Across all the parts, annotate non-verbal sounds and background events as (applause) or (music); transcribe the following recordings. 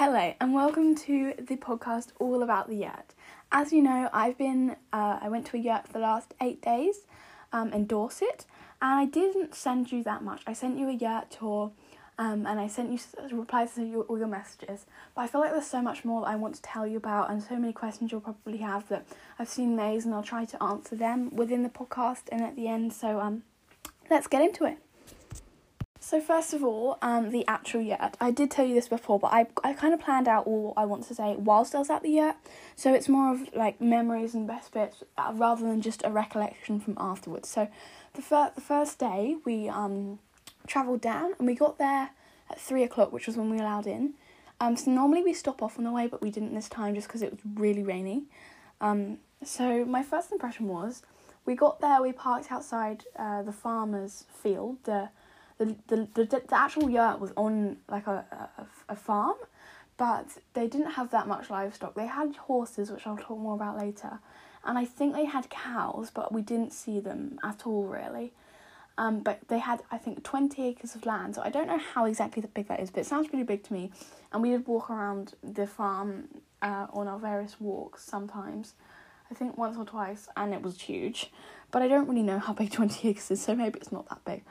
Hello, and welcome to the podcast all about the yurt. As you know, I've been, uh, I went to a yurt for the last eight days um, in Dorset, and I didn't send you that much. I sent you a yurt tour, um, and I sent you replies to your, all your messages. But I feel like there's so much more that I want to tell you about, and so many questions you'll probably have that I've seen May's, and I'll try to answer them within the podcast and at the end. So, um, let's get into it. So first of all, um, the actual yurt. I did tell you this before, but I I kind of planned out all I want to say whilst I was at the yurt. So it's more of like memories and best bits uh, rather than just a recollection from afterwards. So the first the first day we um travelled down and we got there at three o'clock, which was when we allowed in. Um, so normally we stop off on the way, but we didn't this time just because it was really rainy. Um, so my first impression was we got there, we parked outside uh, the farmer's field, the the, the, the, the actual yurt was on like a, a, a farm, but they didn't have that much livestock. They had horses, which I'll talk more about later, and I think they had cows, but we didn't see them at all really. Um, but they had, I think, 20 acres of land. So I don't know how exactly big that is, but it sounds pretty big to me. And we did walk around the farm uh, on our various walks sometimes. I think once or twice, and it was huge. But I don't really know how big 20 (laughs) acres is, so maybe it's not that big.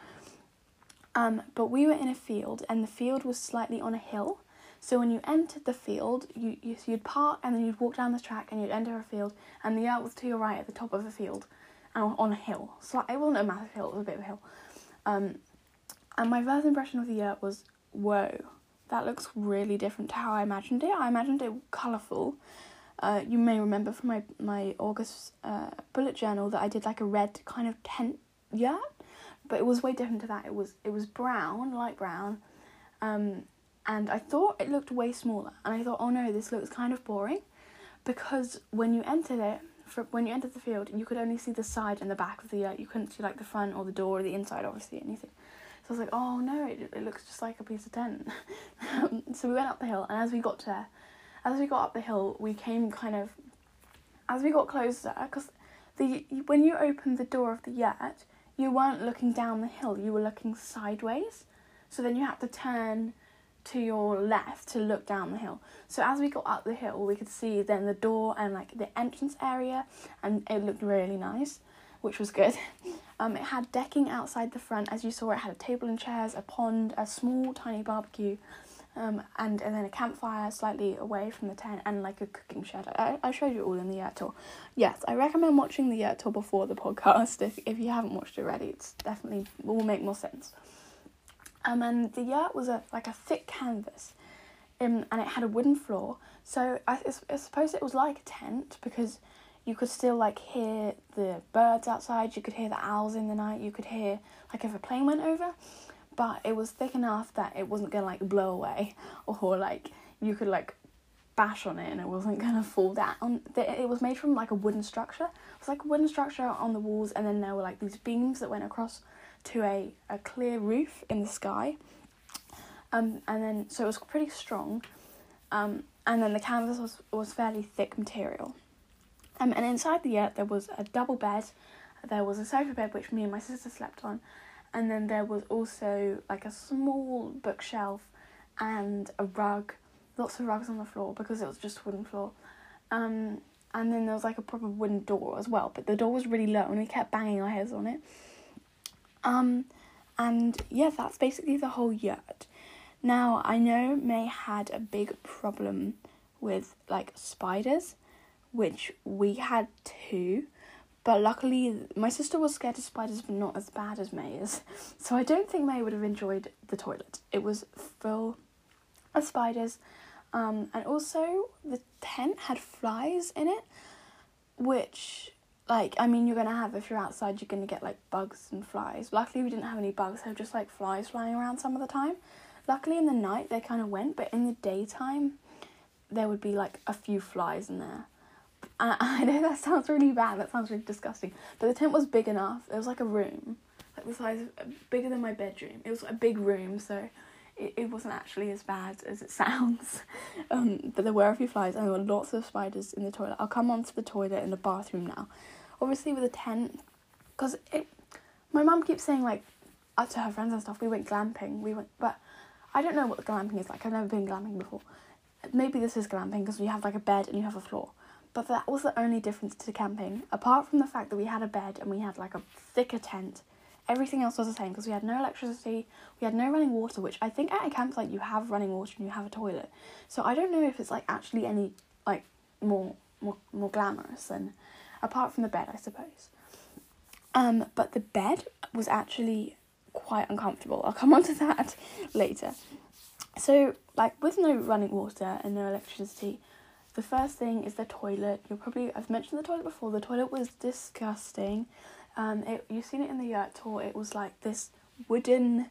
Um, but we were in a field, and the field was slightly on a hill. So when you entered the field, you, you you'd park and then you'd walk down the track and you'd enter a field, and the yurt was to your right at the top of the field, and on a hill. So it wasn't a massive hill; it was a bit of a hill. Um, and my first impression of the yurt was, "Whoa, that looks really different to how I imagined it. I imagined it colourful. Uh, you may remember from my my August uh, bullet journal that I did like a red kind of tent yurt but it was way different to that. It was it was brown, light brown, um, and I thought it looked way smaller. And I thought, oh no, this looks kind of boring, because when you entered it, for, when you entered the field, you could only see the side and the back of the yurt. You couldn't see like the front or the door or the inside, obviously anything. So I was like, oh no, it, it looks just like a piece of tent. (laughs) so we went up the hill, and as we got to, as we got up the hill, we came kind of, as we got closer, because the when you opened the door of the yurt you weren't looking down the hill, you were looking sideways. So then you had to turn to your left to look down the hill. So as we got up the hill, we could see then the door and like the entrance area, and it looked really nice, which was good. (laughs) Um, it had decking outside the front, as you saw. It had a table and chairs, a pond, a small tiny barbecue, um, and, and then a campfire slightly away from the tent and like a cooking shed. I, I showed you all in the yurt tour. Yes, I recommend watching the yurt tour before the (laughs) podcast if, if you haven't watched it already. It's definitely will make more sense. Um, and the yurt was a like a thick canvas, um, and it had a wooden floor. So I, I suppose it was like a tent because you could still like hear the birds outside. You could hear the owls in the night. You could hear like if a plane went over but it was thick enough that it wasn't gonna like blow away or like you could like bash on it and it wasn't gonna fall down. It was made from like a wooden structure. It was like a wooden structure on the walls, and then there were like these beams that went across to a, a clear roof in the sky. Um, and then so it was pretty strong. Um, and then the canvas was was fairly thick material. Um, and inside the yurt there was a double bed. There was a sofa bed which me and my sister slept on, and then there was also like a small bookshelf and a rug, lots of rugs on the floor because it was just wooden floor. Um, and then there was like a proper wooden door as well, but the door was really low and we kept banging our heads on it. Um, and yeah, that's basically the whole yurt. Now I know May had a big problem with like spiders, which we had too. But luckily, my sister was scared of spiders, but not as bad as May is. (laughs) So I don't think May would have enjoyed the toilet. It was full of spiders. Um, and also, the tent had flies in it, which, like, I mean, you're gonna have, if you're outside, you're gonna get like bugs and flies. Luckily, we didn't have any bugs, so just like flies flying around some of the time. Luckily, in the night, they kind of went, but in the daytime, there would be like a few flies in there. (laughs) I, know that sounds really bad, that sounds really disgusting, but the tent was big enough. It was like a room, like the size of, bigger than my bedroom. It was a big room, so it, it wasn't actually as bad as it (laughs) sounds. Um, but there were a few flies and there were lots of spiders in the toilet. I'll come on to the toilet in the bathroom now. Obviously, with a tent, because it, my mum keeps saying like, up to her friends and stuff, we went glamping. We went, but I don't know what glamping is like. I've never been glamping before maybe this is glamping because you have like a bed and you have a floor. But that was the only difference to camping, apart from the fact that we had a bed and we had like a thicker tent. Everything else was the same because we had no electricity, we had no running water, which I think at a campsite you have running water and you have a toilet. So I don't know if it's like actually any like more more more glamorous than apart from the bed, I suppose. Um, but the bed was actually quite uncomfortable. I'll come on to that (laughs) later. So, like with no running water and no electricity, the first thing is the toilet. You'll probably I've mentioned the toilet before. The toilet was disgusting. Um, it you've seen it in the yurt tour. It was like this wooden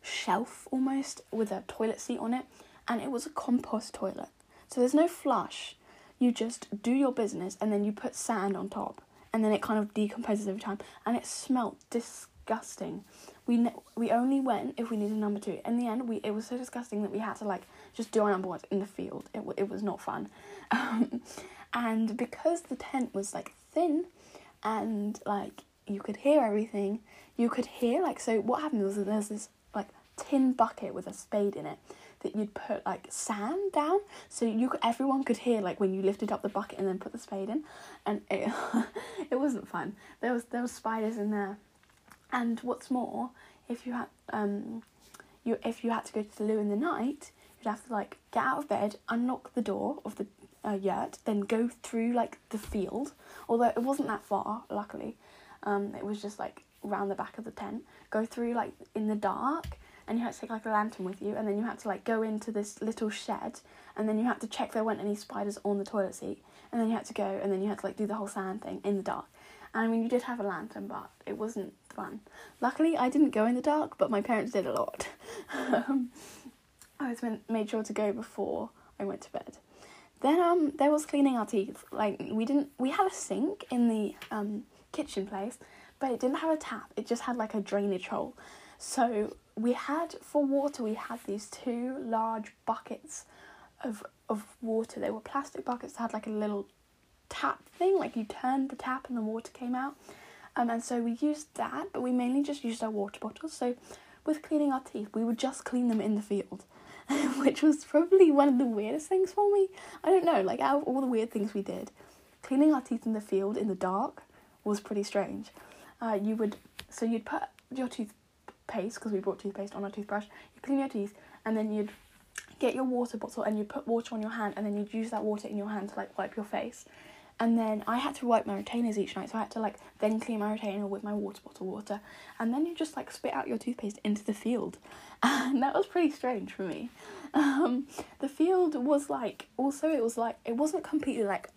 shelf almost with a toilet seat on it, and it was a compost toilet. So there's no flush. You just do your business, and then you put sand on top, and then it kind of decomposes over time, and it smelt disgusting we ne- we only went if we needed number two. In the end, we it was so disgusting that we had to like just do our number one in the field. It w- it was not fun, (laughs) um, and because the tent was like thin, and like you could hear everything, you could hear like so. What happened was that there's this like tin bucket with a spade in it that you'd put like sand down so you could, everyone could hear like when you lifted up the bucket and then put the spade in and it (laughs) it wasn't fun there was there was spiders in there and what's more, if you had um, you if you had to go to the loo in the night, you'd have to like get out of bed, unlock the door of the uh, yurt, then go through like the field. Although it wasn't that far, luckily, um, it was just like round the back of the tent. Go through like in the dark, and you had to take like a lantern with you, and then you had to like go into this little shed, and then you had to check there weren't any spiders on the toilet seat, and then you had to go, and then you had to like do the whole sand thing in the dark. And I mean, you did have a lantern, but it wasn't fun. Luckily, I didn't go in the dark, but my parents did a lot. (laughs) um, I was made sure to go before I went to bed. Then um, there was cleaning our teeth. Like we didn't, we had a sink in the um kitchen place, but it didn't have a tap. It just had like a drainage hole. So we had for water, we had these two large buckets of of water. They were plastic buckets that had like a little tap thing, like you turned the tap and the water came out. Um, and so we used that, but we mainly just used our water bottles. So with cleaning our teeth, we would just clean them in the field, (laughs) which was probably one of the weirdest things for me. I don't know, like out of all the weird things we did, cleaning our teeth in the field in the dark was pretty strange. Uh, you would so you'd put your toothpaste because we brought toothpaste on our toothbrush. You clean your teeth, and then you'd get your water bottle and you'd put water on your hand, and then you'd use that water in your hand to like wipe your face. And then I had to wipe my retainers each night, so I had to like then clean my retainer with my water bottle water, and then you just like spit out your toothpaste into the field, (laughs) and that was pretty strange for me. (laughs) Um, the field was like also it was like it wasn't completely like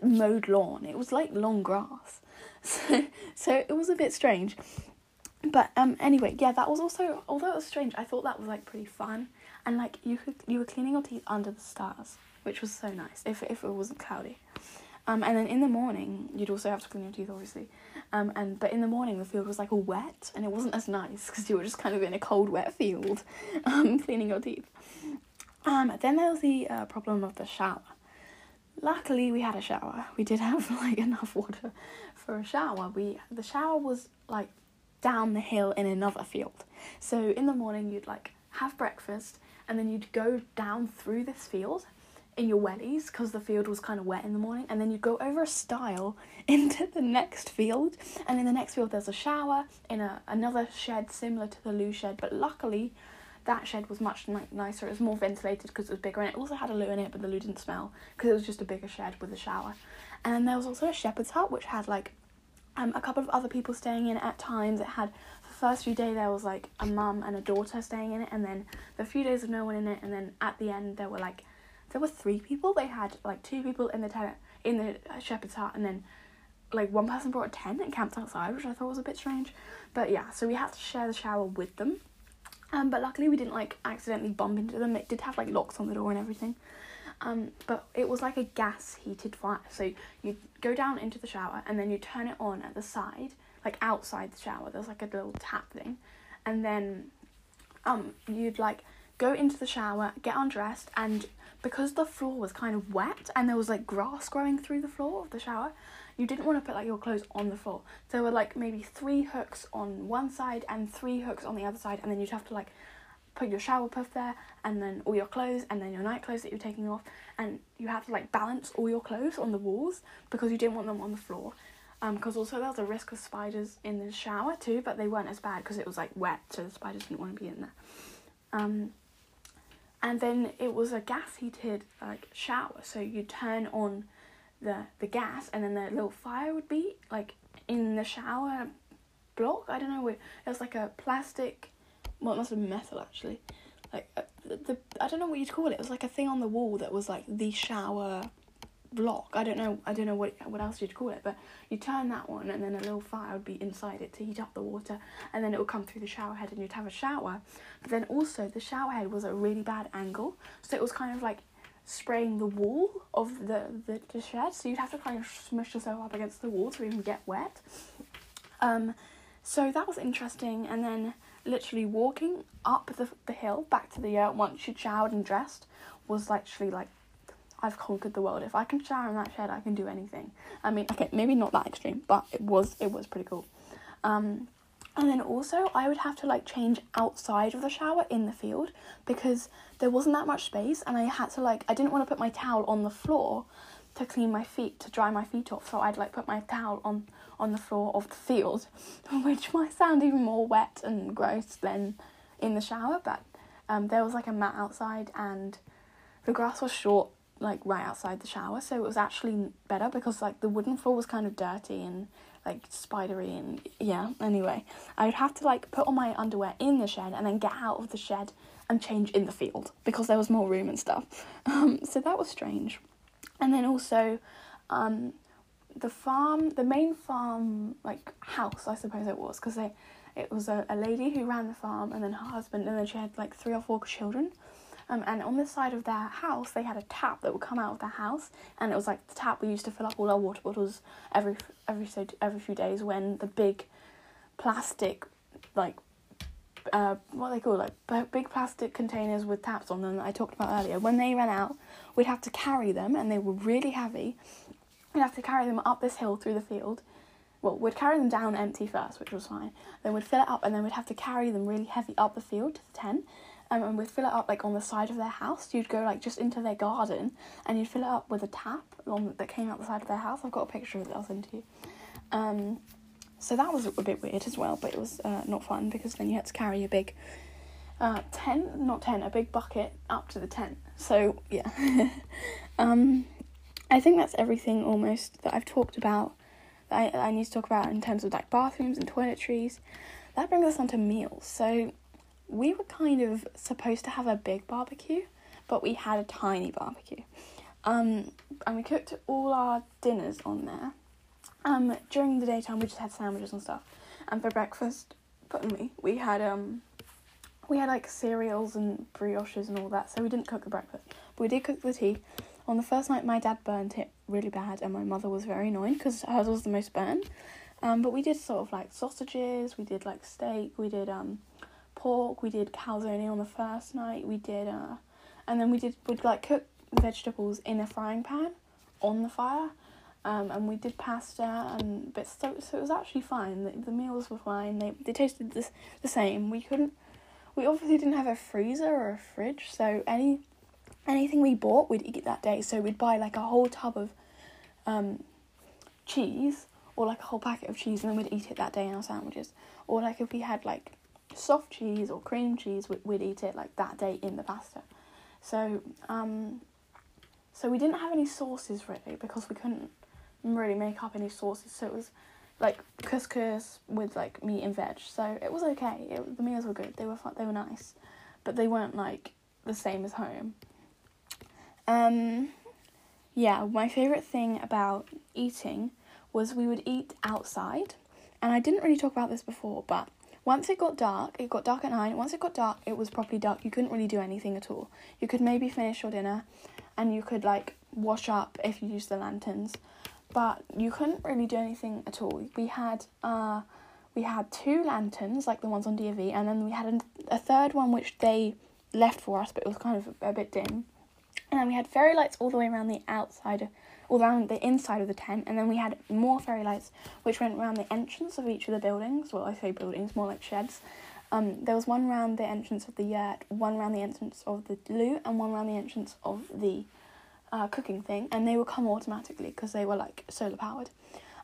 mowed lawn; it was like long grass, (laughs) so so it was a bit strange. But um, anyway, yeah, that was also although it was strange, I thought that was like pretty fun, and like you could you were cleaning your teeth under the stars which was so nice if if it wasn't cloudy. Um, and then in the morning, you'd also have to clean your teeth, obviously. Um, and but in the morning, the field was like all wet, and it wasn't as nice because you were just kind of in a cold, wet field, (laughs) um, cleaning your teeth. Um, then there was the uh, problem of the shower. Luckily, we had a shower. We did have (laughs) like enough water for a shower. We the shower was like down the hill in another field. So in the morning, you'd like have breakfast, and then you'd go down through this field in your wellies because the field was kind of wet in the morning, and then you go over a stile (laughs) into the next field, and in the next field there's a shower in a another shed similar to the loo shed, but luckily that shed was much ni- nicer. It was more ventilated because it was bigger, and it also had a loo in it, but the loo didn't smell because it was just a bigger shed with a shower. And then there was also a shepherd's hut which had like um, a couple of other people staying in at times. It had the first few days there was like a mum and a daughter staying in it, and then the few days of no one in it, and then at the end there were like there were three people. They had like two people in the tent in the shepherd's hut, and then like one person brought a tent and camped outside, which I thought was a bit strange. But yeah, so we had to share the shower with them. Um, but luckily we didn't like accidentally bump into them. It did have like locks on the door and everything. Um, but it was like a gas heated fire. So you go down into the shower and then you turn it on at the side, like outside the shower. There's like a little tap thing, and then um you'd like go into the shower, get undressed, and because the floor was kind of wet and there was like grass growing through the floor of the shower, you didn't want to put like your clothes on the floor. There were like maybe three hooks on one side and three hooks on the other side, and then you'd have to like put your shower puff there, and then all your clothes, and then your night clothes that you're taking off, and you have to like balance all your clothes on the walls because you didn't want them on the floor. Um, because also there was a risk of spiders in the shower too, but they weren't as bad because it was like wet, so the spiders didn't want to be in there. Um, and then it was a gas heated like shower, so you turn on the the gas, and then the little fire would be like in the shower block. I don't know. where It was like a plastic. Well, it must have been metal actually. Like uh, the, the I don't know what you'd call it. It was like a thing on the wall that was like the shower block. I don't know. I don't know what what else you'd call it. But you turn that one, and then a little fire would be inside it to heat up the water, and then it would come through the shower head, and you'd have a shower. But then also the shower head was at a really bad angle, so it was kind of like spraying the wall of the, the, the shed, so you'd have to kind of smush yourself up against the wall to even get wet. Um, so that was interesting, and then literally walking up the, the hill back to the yurt once you'd showered and dressed was literally like I've conquered the world. If I can shower in that shed, I can do anything. I mean, okay, maybe not that extreme, but it was it was pretty cool. Um, and then also, I would have to like change outside of the shower in the field because there wasn't that much space, and I had to like I didn't want to put my towel on the floor to clean my feet to dry my feet off, so I'd like put my towel on on the floor of the field, (laughs) which might sound even more wet and gross than in the shower. But um, there was like a mat outside, and the grass was short like right outside the shower, so it was actually better because like the wooden floor was kind of dirty and like spidery and yeah. Anyway, I would have to like put on my underwear in the shed and then get out of the shed and change in the field because there was more room and stuff. (laughs) Um, so that was strange. And then also, um, the farm, the main farm like house, I suppose it was, because they, it was a, a lady who ran the farm and then her husband and then she had like three or four children. Um, and on the side of their house, they had a tap that would come out of their house, and it was like the tap we used to fill up all our water bottles every every so every few days when the big plastic like uh, what they call like big plastic containers with taps on them that I talked about earlier. When they ran out, we'd have to carry them, and they were really heavy. We'd have to carry them up this hill through the field. Well, we'd carry them down empty first, which was fine. Then we'd fill it up, and then we'd have to carry them really heavy up the field to the tent um, and we'd fill it up like on the side of their house. You'd go like just into their garden and you'd fill it up with a tap on that came out the side of their house. I've got a picture of it. I'll send to you. Um, so that was a bit weird as well, but it was uh, not fun because then you had to carry a big uh, tent, not tent, a big bucket up to the tent. So yeah, (laughs) um, I think that's everything almost that I've talked about. That I, I need to talk about in terms of like bathrooms and toiletries. That brings us on to meals. So we were kind of supposed to have a big barbecue, but we had a tiny barbecue. Um, and we cooked all our dinners on there. Um, during the daytime, we just had sandwiches and stuff. And for breakfast, pardon me, we had um, we had like cereals and brioches and all that. So we didn't cook the breakfast, but we did cook the tea. On the first night, my dad burnt it really bad, and my mother was very annoyed because hers was the most burned. Um, but we did sort of like sausages, we did like steak, we did um pork. We did calzone on the first night. We did uh, and then we did would like cook vegetables in a frying pan on the fire. Um, and we did pasta and bits. So, so it was actually fine. The, the meals were fine. They they tasted the the same. We couldn't. We obviously didn't have a freezer or a fridge, so any anything we bought we'd eat that day. So we'd buy like a whole tub of um, cheese or like a whole packet of cheese, and then we'd eat it that day in our sandwiches. Or like if we had like soft cheese or cream cheese, we'd, we'd eat it like that day in the pasta. So, um, so we didn't have any sauces really because we couldn't really make up any sauces. So it was like couscous with like meat and veg. So it was okay. It, the meals were good. They were fun. They were nice, but they weren't like the same as home. Um, yeah, my favorite thing about eating was we would eat outside, and I didn't really talk about this before, but once it got dark, it got dark at night. Once it got dark, it was properly dark. You couldn't really do anything at all. You could maybe finish your dinner and you could like wash up if you used the lanterns, but you couldn't really do anything at all. We had uh we had two lanterns like the ones on DV and then we had a, a third one which they left for us but it was kind of a, a bit dim. And then we had fairy lights all the way around the outside around the inside of the tent, and then we had more fairy lights which went around the entrance of each of the buildings. Well, I say buildings, more like sheds. Um, there was one round the entrance of the yurt, one round the entrance of the loo, and one round the entrance of the uh, cooking thing, and they would come automatically because they were like solar powered.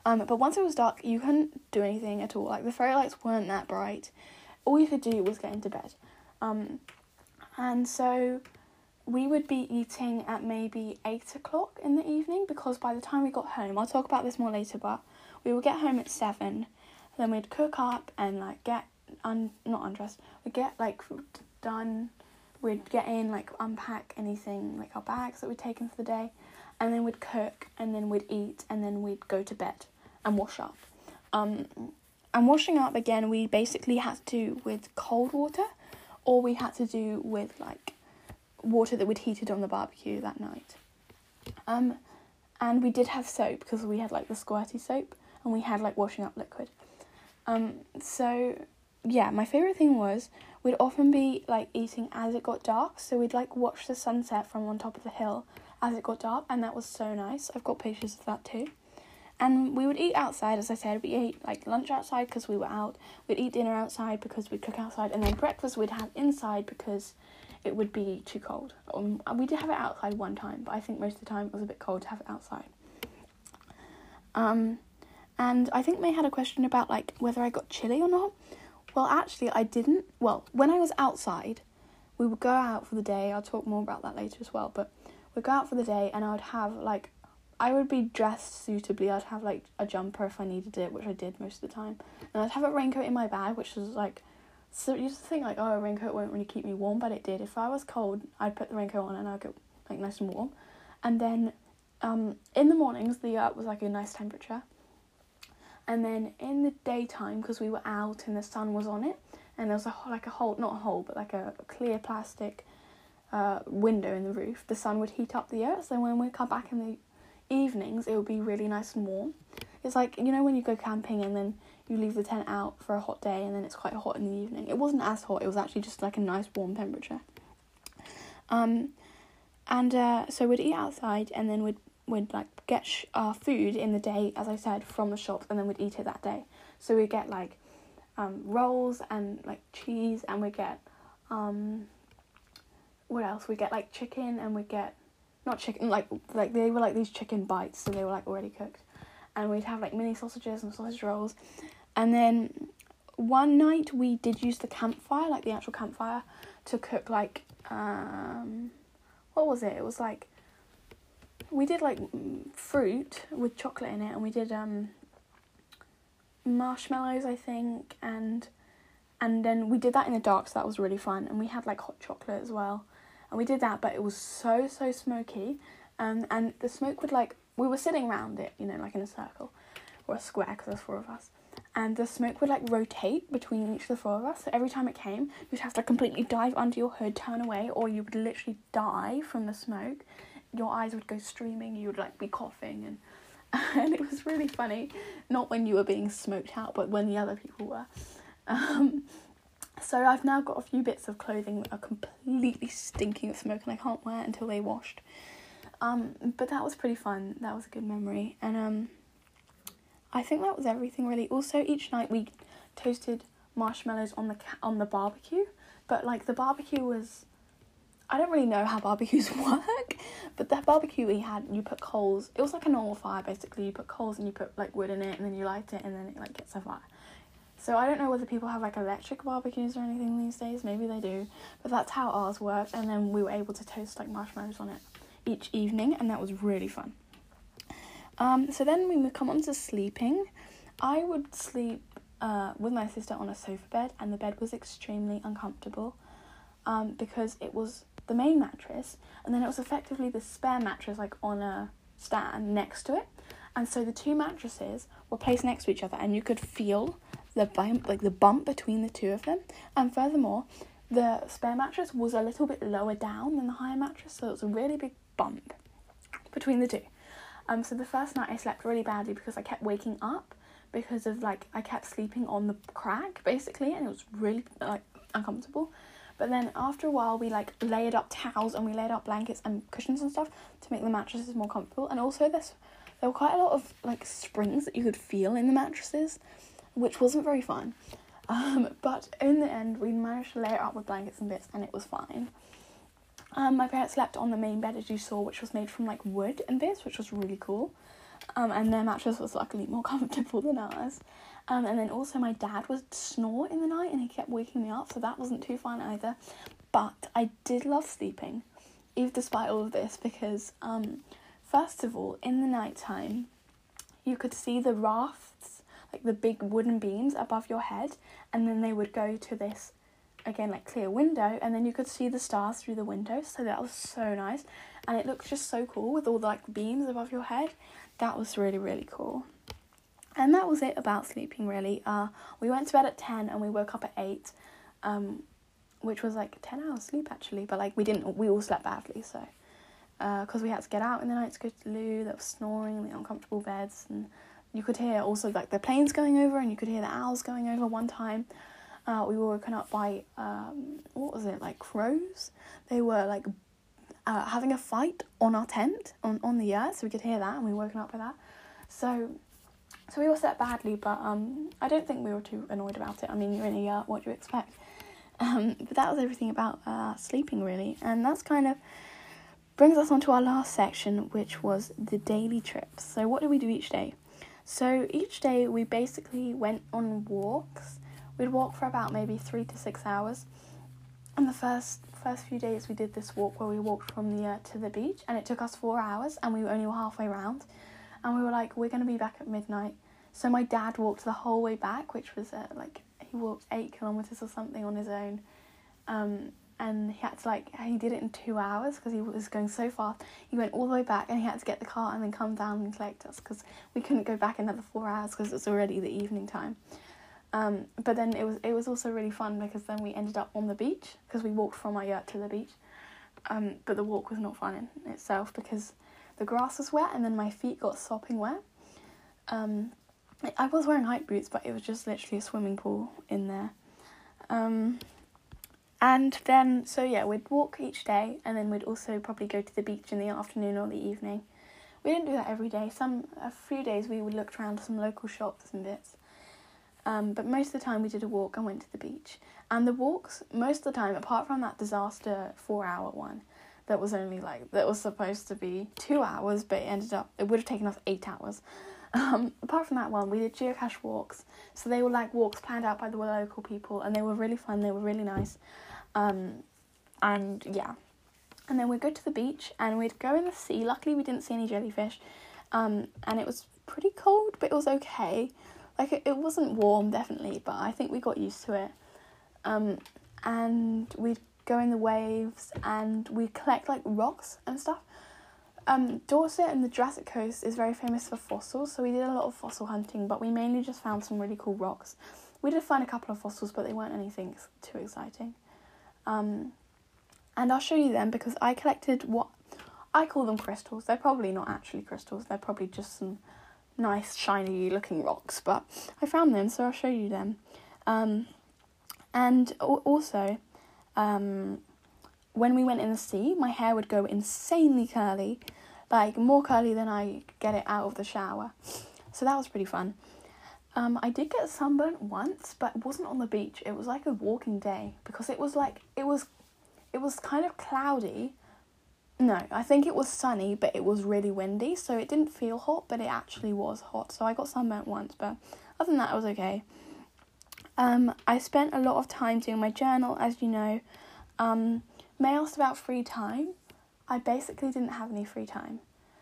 Um, but once it was dark, you couldn't do anything at all. Like the fairy lights weren't that bright. All you could do was get into bed. Um, and so we would be eating at maybe eight o'clock in the evening because by the time we got home, I'll talk about this more later, but we would get home at seven. Then we'd cook up and like get un not undressed. We'd get like done. We'd get in like unpack anything like our bags that we'd taken for the day, and then we'd cook and then we'd eat and then we'd go to bed and wash up. Um, and washing up again, we basically had to do with cold water, or we had to do with like water that we'd heated on the barbecue that night. Um, and we did have soap because we had like the squirty soap, and we had like washing up liquid. Um, so yeah, my favorite thing was we'd often be like eating as it got dark, so we'd like watch the sunset from on top of the hill as it got dark, and that was so nice. I've got pictures of that too. And we would eat outside, as I said. We ate like lunch outside because we were out. We'd eat dinner outside because we'd cook outside, and then breakfast we'd have inside because it would be too cold. Um, we did have it outside one time, but I think most of the time it was a bit cold to have it outside. Um, and I think May had a question about like whether I got chilly or not. Well, actually, I didn't. Well, when I was outside, we would go out for the day. I'll talk more about that later as well. But we'd go out for the day, and I would have like, I would be dressed suitably. I'd have like a jumper if I needed it, which I did most of the time, and I'd have a raincoat in my bag, which was like. So you just think like, oh, a raincoat won't really keep me warm, but it did. If I was cold, I'd put the raincoat on and I'd get like nice and warm. And then, um, in the mornings, the yurt was like a nice temperature and then in the daytime because we were out and the sun was on it and there was a like a hole not a hole but like a, clear plastic uh, window in the roof the sun would heat up the earth so when we come back in the evenings it would be really nice and warm it's like you know when you go camping and then you leave the tent out for a hot day and then it's quite hot in the evening it wasn't as hot it was actually just like a nice warm temperature um and uh, so we'd eat outside and then we'd we'd like get sh- our food in the day, as I said, from the shops, and then we'd eat it that day. So we'd get like um, rolls and like cheese, and we get um, what else? We get like chicken, and we get not chicken like like they were like these chicken bites, so they were like already cooked, and we'd have like mini sausages and sausage rolls, and then one night we did use the campfire, like the actual campfire, to cook like um, what was it? It was like we did like fruit with chocolate in it, and we did um marshmallows, I think, and and then we did that in the dark, so that was really fun. And we had like hot chocolate as well, and we did that, but it was so so smoky, um, and the smoke would like we were sitting around it, you know, like in a circle or a square, because there's four of us. And the smoke would like rotate between each of the four of us. So every time it came, you'd have to completely dive under your hood, turn away, or you would literally die from the smoke your eyes would go streaming, you would like be coughing and (laughs) and it was really funny. Not when you were being smoked out, but when the other people were. Um, so I've now got a few bits of clothing that are completely stinking of smoke and I can't wear until they washed. Um, but that was pretty fun. That was a good memory. And um, I think that was everything really. Also, each night we toasted marshmallows on the ca- on the barbecue, but like the barbecue was I don't really know how (laughs) barbecues (laughs) work, but that barbecue we had, you put coals. It was like a normal fire basically. You put coals and you put like wood in it, and then you light it, and then it like gets a fire. So I don't know whether people have like electric barbecues or anything these days. Maybe they do, but that's how ours worked. And then we were able to toast like marshmallows on it each evening, and that was really fun. Um, so then we come on to sleeping. I would sleep uh, with my sister on a sofa bed, and the bed was extremely uncomfortable um, because it was the main mattress, and then it was effectively the spare mattress like on a stand next to it. And so the two mattresses were placed next to each other, and you could feel the bump, like the bump between the two of them. And furthermore, the spare mattress was a little bit lower down than the higher mattress, so it was a really big bump between the two. Um, so the first night I slept really badly because I kept waking up because of like I kept sleeping on the crack basically, and it was really like uncomfortable. But then after a while, we like layered up towels and we layered up blankets and cushions and stuff to make the mattresses more comfortable. And also, this there were quite a lot of like springs that you could feel in the mattresses, which wasn't very fun. (laughs) Um, but in the end, we managed to layer up with blankets and bits, and it was fine. Um, my parents slept on the main bed, as you saw, which was made from like wood and this, which was really cool. Um, and their mattress was luckily more (laughs) comfortable than ours. Um, and then also my dad would snore in the night, and he kept waking me up, so that wasn't too fun either. But I did love sleeping, even despite all of this, because um, first of all, in the night time, you could see the rafts, like the big wooden beams above your head, and then they would go to this again like clear window and then you could see the stars through the window so that was so nice. And it looked just so cool with all the like beams above your head. That was really really cool. And that was it about sleeping really. Uh we went to bed at 10 and we woke up at 8 um which was like 10 hours sleep actually. But like we didn't we all slept badly so because uh, we had to get out in the night to go to the loo. That was snoring the uncomfortable beds and you could hear also like the planes going over and you could hear the owls going over one time uh, we were woken up by um, what was it like crows? They were like uh, having a fight on our tent on, on the yurt so we could hear that and we were woken up by that. So so we all slept badly but um, i don't think we were too annoyed about it. I mean you're in a yurt what do you expect? (laughs) Um, but that was everything about uh, sleeping really. And that's kind of brings us on to our last section which was the daily trips. So what did we do each day? So each day we basically went on walks We'd walk for about maybe three to six hours. And the first first few days we did this walk where we walked from the uh, to the beach, and it took us four hours, and we only were halfway around. And we were like, we're gonna be back at midnight. So my dad walked the whole way back, which was uh, like he walked eight kilometers or something on his own. Um, and he had to like he did it in two hours because he was going so fast. He went all the way back and he had to get the car and then come down and collect us because we couldn't go back another four hours because it's already the evening time. Um, but then it was it was also really fun because then we ended up on the beach because we walked from our yurt to the beach. Um, but the walk was not fun in itself because the grass was wet and then my feet got sopping wet. Um, I was wearing hike boots, but it was just literally a swimming pool in there. Um, and then, so yeah, we'd walk each day, and then we'd also probably go to the beach in the afternoon or the evening. We didn't do that every day. Some a few days we would look around some local shops and bits. Um, but most of the time we did a walk and went to the beach. And the walks, most of the time, apart from that disaster four hour one, that was only like, that was supposed to be two hours, but it ended up, it would have taken us eight hours. Um, apart from that one, we did geocache walks. So they were like walks planned out by the local people, and they were really fun, they were really nice. Um, and yeah. And then we'd go to the beach and we'd go in the sea. Luckily, we didn't see any jellyfish. Um, and it was pretty cold, but it was okay. Like it, wasn't warm, definitely, but I think we got used to it. Um, and we'd go in the waves and we'd collect like rocks and stuff. Um, Dorset and the Jurassic Coast is very famous for fossils, so we did a lot of fossil hunting, but we mainly just found some really cool rocks. We did find a couple of fossils, but they weren't anything too exciting. Um, and I'll show you them because I collected what I call them crystals. They're probably not actually crystals, they're probably just some nice shiny looking rocks, but I found them, so I'll show you them. Um, and also, um, when we went in the sea, my hair would go insanely curly, like more curly than I get it out of the shower. So that was pretty fun. Um, I did get sunburnt once, but it wasn't on the beach. It was like a walking day because it was like it was, it was kind of cloudy, no, I think it was sunny, but it was really windy, so it didn't feel hot, but it actually was hot. So I got sunburnt once, but other than that, it was okay. Um, I spent a lot of time doing my journal, as you know. Um, May asked about free time. I basically didn't have any free time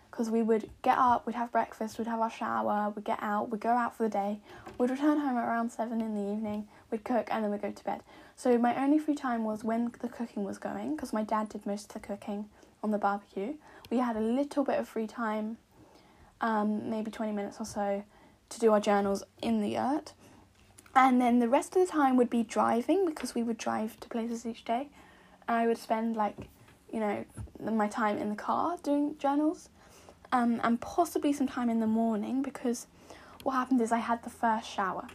because we would get up, we'd have breakfast, we'd have our shower, we'd get out, we'd go out for the day, we'd return home at around seven in the evening, we'd cook, and then we'd go to bed. So my only free time was when the cooking was going because my dad did most of the cooking on the barbecue. We had a little bit of free time, um, maybe 20 minutes or so, to do our journals in the yurt. And then the rest of the time would be driving because we would drive to places each day. I would spend like, you know, my time in the car doing journals. Um, and possibly some time in the morning because what happened is I had the first shower.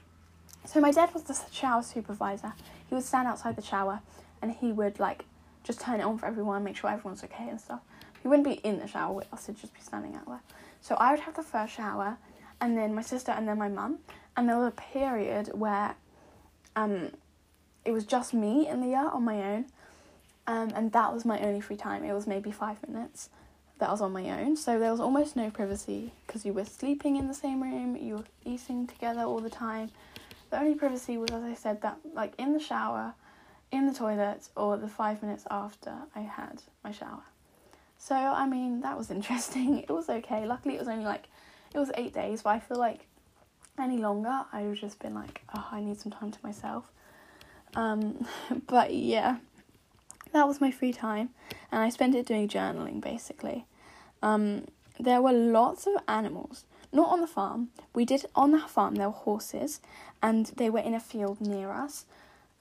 So my dad was the shower supervisor. He would stand outside the shower and he would like just turn it on for everyone, make sure everyone's okay and stuff. He wouldn't be in the shower with us, he'd just be standing out there. So I would have the first shower, and then my sister, and then my mum. And there was a period where Um, it was just me in the yard on my own, um, and that was my only free time. It was maybe five minutes that I was on my own, so there was almost no privacy because you were sleeping in the same room, you were eating together all the time. The only privacy was, as I said, that like in the shower, in the toilet, or the five minutes after I had my shower. So I mean that was (laughs) interesting. It was okay. Luckily, it was only like it was eight days, but I feel like any longer I would just been like, oh, I need some time to myself. Um, (laughs) but yeah, that was my free time, and I spent it doing journaling basically. Um, there were lots of animals, not on the farm. We did on the farm. There were horses, and they were in a field near us.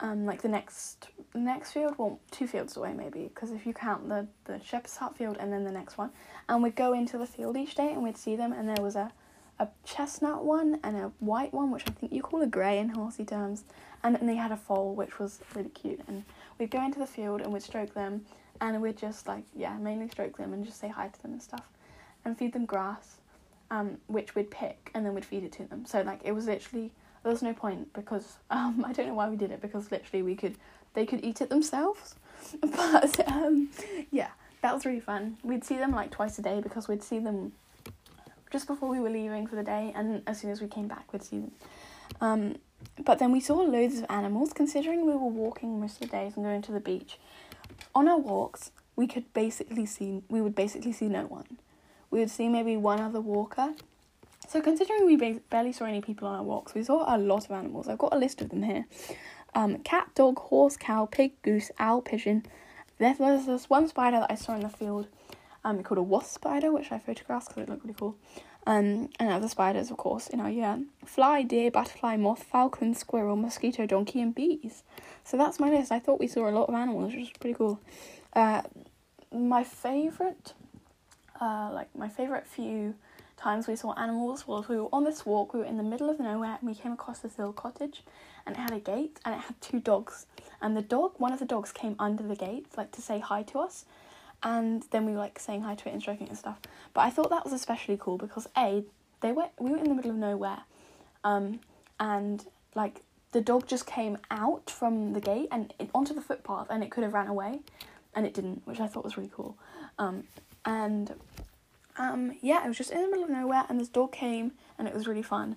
Um, like the next next field, well, two fields away maybe, because if you count the the shepherd's hut field and then the next one, and we'd go into the field each day and we'd see them, and there was a a chestnut one and a white one, which I think you call a grey in horsey terms, and then they had a foal, which was really cute. And we'd go into the field and we'd stroke them, and we'd just like yeah, mainly stroke them and just say hi to them and stuff, and feed them grass, um, which we'd pick and then we'd feed it to them. So like it was literally there was no point because um (laughs) I don't know why we did it because literally we could they could eat it themselves, (laughs) but um yeah that was really fun. We'd see them like twice a day because we'd see them just before we were leaving for the day, and as soon as we came back, we'd see them. Um, but then we saw loads of animals. Considering we were walking most of the days and going to the beach, on our walks we could basically see we would basically see no one. We would see maybe one other walker. So considering we ba- barely saw any people on our walks, we saw a lot of animals. I've got a list of them here: um, cat, dog, horse, cow, pig, goose, owl, pigeon. There's, this one spider that I saw in the field um, called a wasp spider, which I photographed because it looked really cool. Um, and other spiders, of course, in our yard. Fly, deer, butterfly, moth, falcon, squirrel, mosquito, donkey, and bees. So that's my list. I thought we saw a lot of animals, which was pretty cool. Uh, my favourite, uh, like my favourite few times we saw animals was we were on this walk, we were in the middle of nowhere, and we came across this little cottage, and it had a gate, and it had two dogs. And the dog, one of the dogs came under the gate, like to say hi to us, and then we were like saying hi to it and stroking it and stuff. But I thought that was especially cool because a they were we were in the middle of nowhere, um, and like the dog just came out from the gate and onto the footpath and it could have ran away, and it didn't, which I thought was really cool. Um, and um, yeah, it was just in the middle of nowhere and this dog came and it was really fun.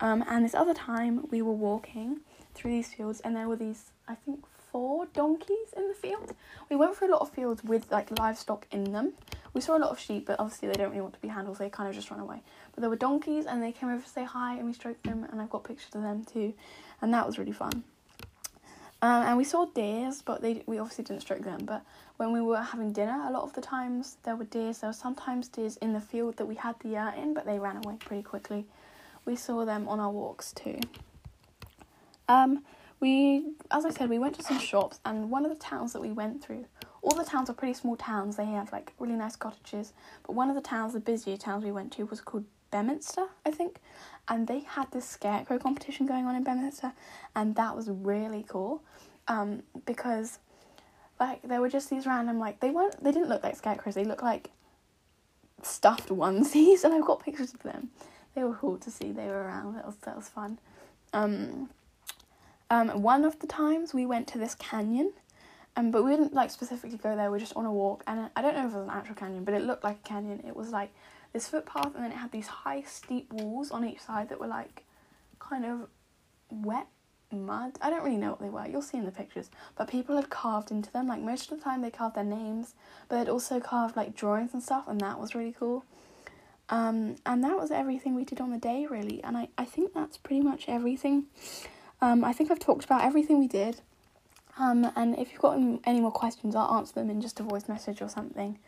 Um, and this other time we were walking through these fields and there were these I think four donkeys in the field. We went through a lot of fields with like livestock in them. We saw a lot of sheep, but obviously they don't really want to be handled, so they kind of just run away. But there were donkeys, and they came over to say hi, and we stroked them, and I've got pictures of them too, and that was really fun. Um, and we saw deers, but they we obviously didn't stroke them. But when we were having dinner, a lot of the times there were deers. There were sometimes deers in the field that we had the yurt in, but they ran away pretty quickly. We saw them on our walks too. Um, we, as I said, we went to some shops, and one of the towns that we went through, all the towns are pretty small towns. They have like really nice cottages, but one of the towns, the busier towns we went to, was called Beaminster, I think, and they had this scarecrow competition going on in Beaminster, and that was really cool, um, because like there were just these random like they weren't they didn't look like scarecrows they looked like stuffed onesies (laughs) and I've got pictures of them. They were cool to see. They were around. That was that was fun. Um, um, one of the times we went to this canyon, um, but we didn't like specifically go there. We were just on a walk, and I don't know if it was an actual canyon, but it looked like a canyon. It was like this footpath, and then it had these high, steep walls on each side that were like kind of wet mud. I don't really know what they were. You'll see in the pictures. But people had carved into them. Like most of the time, they carved their names, but they'd also carved like drawings and stuff, and that was really cool. Um, and that was everything we did on the day, really. And I, I think that's pretty much everything. Um, I think I've talked about everything we did. Um, and if you've got any more questions, I'll answer them in just a voice message or something.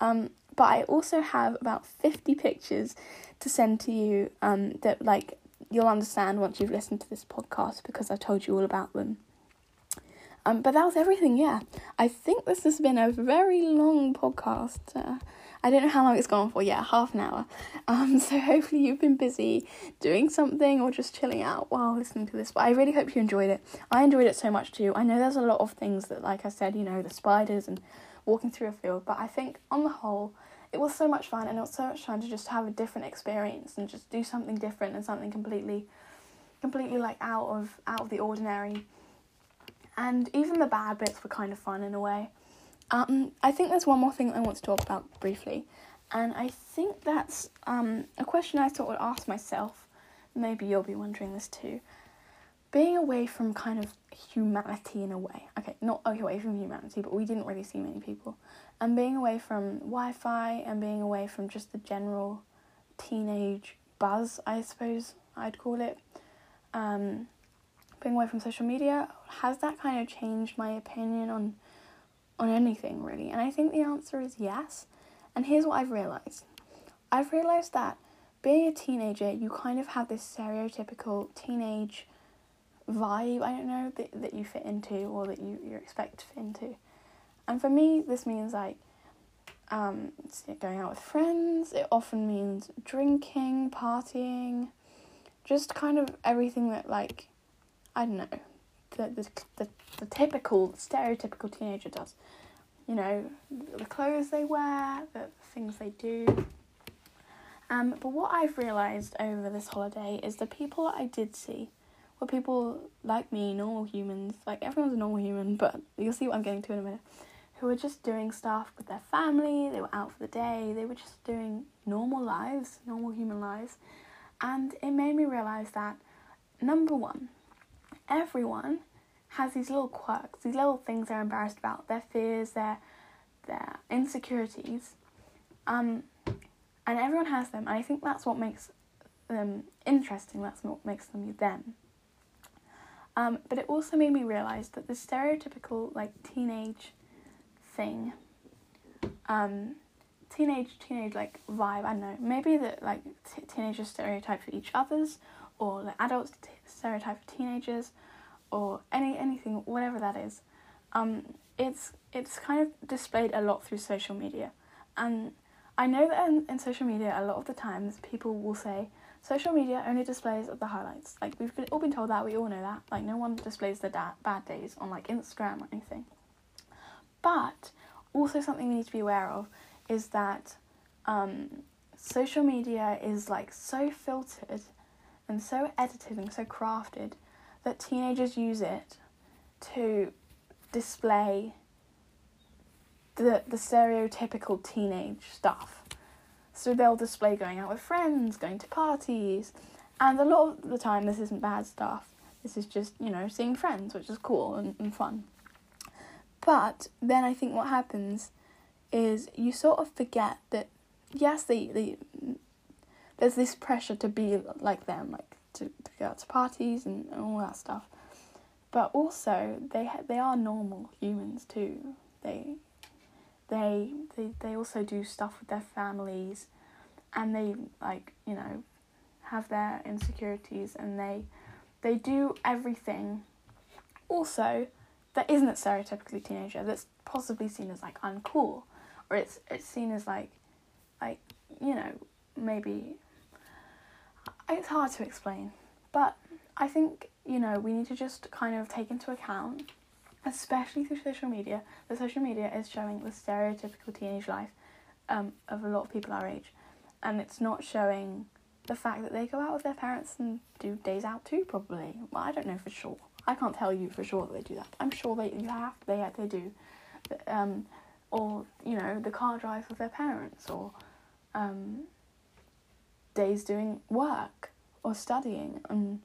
Um, but I also have about 50 pictures to send to you um, that, like, you'll understand once you've listened to this podcast because I've told you all about them. Um, but that was everything, yeah. I think this has been a very long podcast. Uh, I don't know how long it's gone for yet, half an hour. Um, (laughs) so hopefully you've been busy doing something or just chilling out while listening to this. But I really hope you enjoyed it. I enjoyed it so much too. I know there's a lot of things that, like I said, you know, the spiders and walking through a field, but I think on the whole, it was so much fun and it was so much fun to just have a different experience and just do something different and something completely completely like out of out of the ordinary. And even the bad bits were kind of fun in a way. Um, I think there's one more thing I want to talk about briefly, and I think that's um, a question I sort of ask myself. Maybe you'll be wondering this too. Being away from kind of humanity in a way. Okay, not away from humanity, but we didn't really see many people. And being away from Wi Fi and being away from just the general teenage buzz, I suppose I'd call it. Um, being away from social media, has that kind of changed my opinion on on anything really? And I think the answer is yes. And here's what I've realized. I've realized that being a teenager, you kind of have this stereotypical teenage vibe, I don't know, that, that you fit into or that you, you expect to fit into. And for me, this means like um, going out with friends, it often means drinking, partying, just kind of everything that, like, I don't know, the, the, the, the typical, stereotypical teenager does. You know, the clothes they wear, the things they do. Um, but what I've realised over this holiday is the people I did see were people like me, normal humans. Like everyone's a normal human, but you'll see what I'm getting to in a minute. Who were just doing stuff with their family, they were out for the day, they were just doing normal lives, normal human lives. And it made me realise that number one, everyone has these little quirks, these little things they're embarrassed about, their fears, their their insecurities. Um, and everyone has them, and I think that's what makes them interesting. That's what makes them them. Um, but it also made me realize that the stereotypical like teenage thing, um, teenage teenage like vibe. I don't know. Maybe that like t- teenagers stereotype for each other's, or like adults t- stereotype for teenagers, or any anything whatever that is. Um, it's it's kind of displayed a lot through social media, and I know that in, in social media a lot of the times people will say social media only displays the highlights. Like we've been, all been told that we all know that. Like no one displays the da- bad days on like Instagram or anything. But also something we need to be aware of is that um, social media is like so filtered and so edited and so crafted that teenagers use it to display the the stereotypical teenage stuff. So they'll display going out with friends, going to parties, and a lot of the time this isn't bad stuff. This is just, you know, seeing friends, which is cool and, and fun. But then I think what happens is you sort of forget that yes, they, they there's this pressure to be like them, like to, to go out to parties and, and all that stuff. But also they they are normal humans too. They they they they also do stuff with their families, and they like you know have their insecurities and they they do everything. Also, that isn't stereotypically teenager. That's possibly seen as like uncool, or it's it's seen as like like you know maybe it's hard to explain, but I think you know we need to just kind of take into account, especially through social media, that social media is showing the stereotypical teenage life um, of a lot of people our age, and it's not showing the fact that they go out with their parents and do days out too. Probably, well, I don't know for sure. I can't tell you for sure that they do that. I'm sure they you have they they do, um, or you know the car drives with their parents or um, days doing work or studying and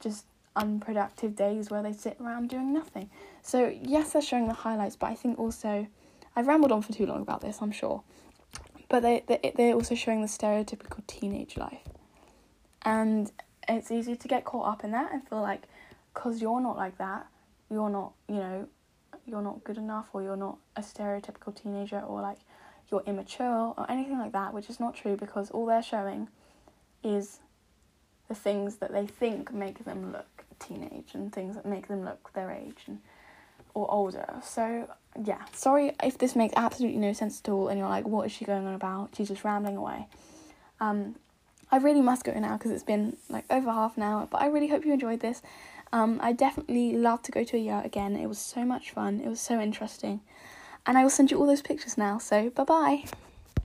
just unproductive days where they sit around doing nothing. So, yes, they're showing the highlights, but I think also I've rambled on for too long about this, I'm sure. But they, they they're also showing the stereotypical teenage life. And it's easy to get caught up in that and feel like because you're not like that, you're not, you know, you're not good enough or you're not a stereotypical teenager or like you're immature or anything like that, which is not true because all they're showing is the things that they think make them look teenage and things that make them look their age and or older. So yeah, sorry if this makes absolutely no sense at all and you're like, what is she going on about? She's just rambling away. Um, I really must go now because it's been like over half an hour, but I really hope you enjoyed this. Um, I definitely love to go to a yacht again. It was so much fun. It was so interesting. And I will send you all those pictures now. So bye bye.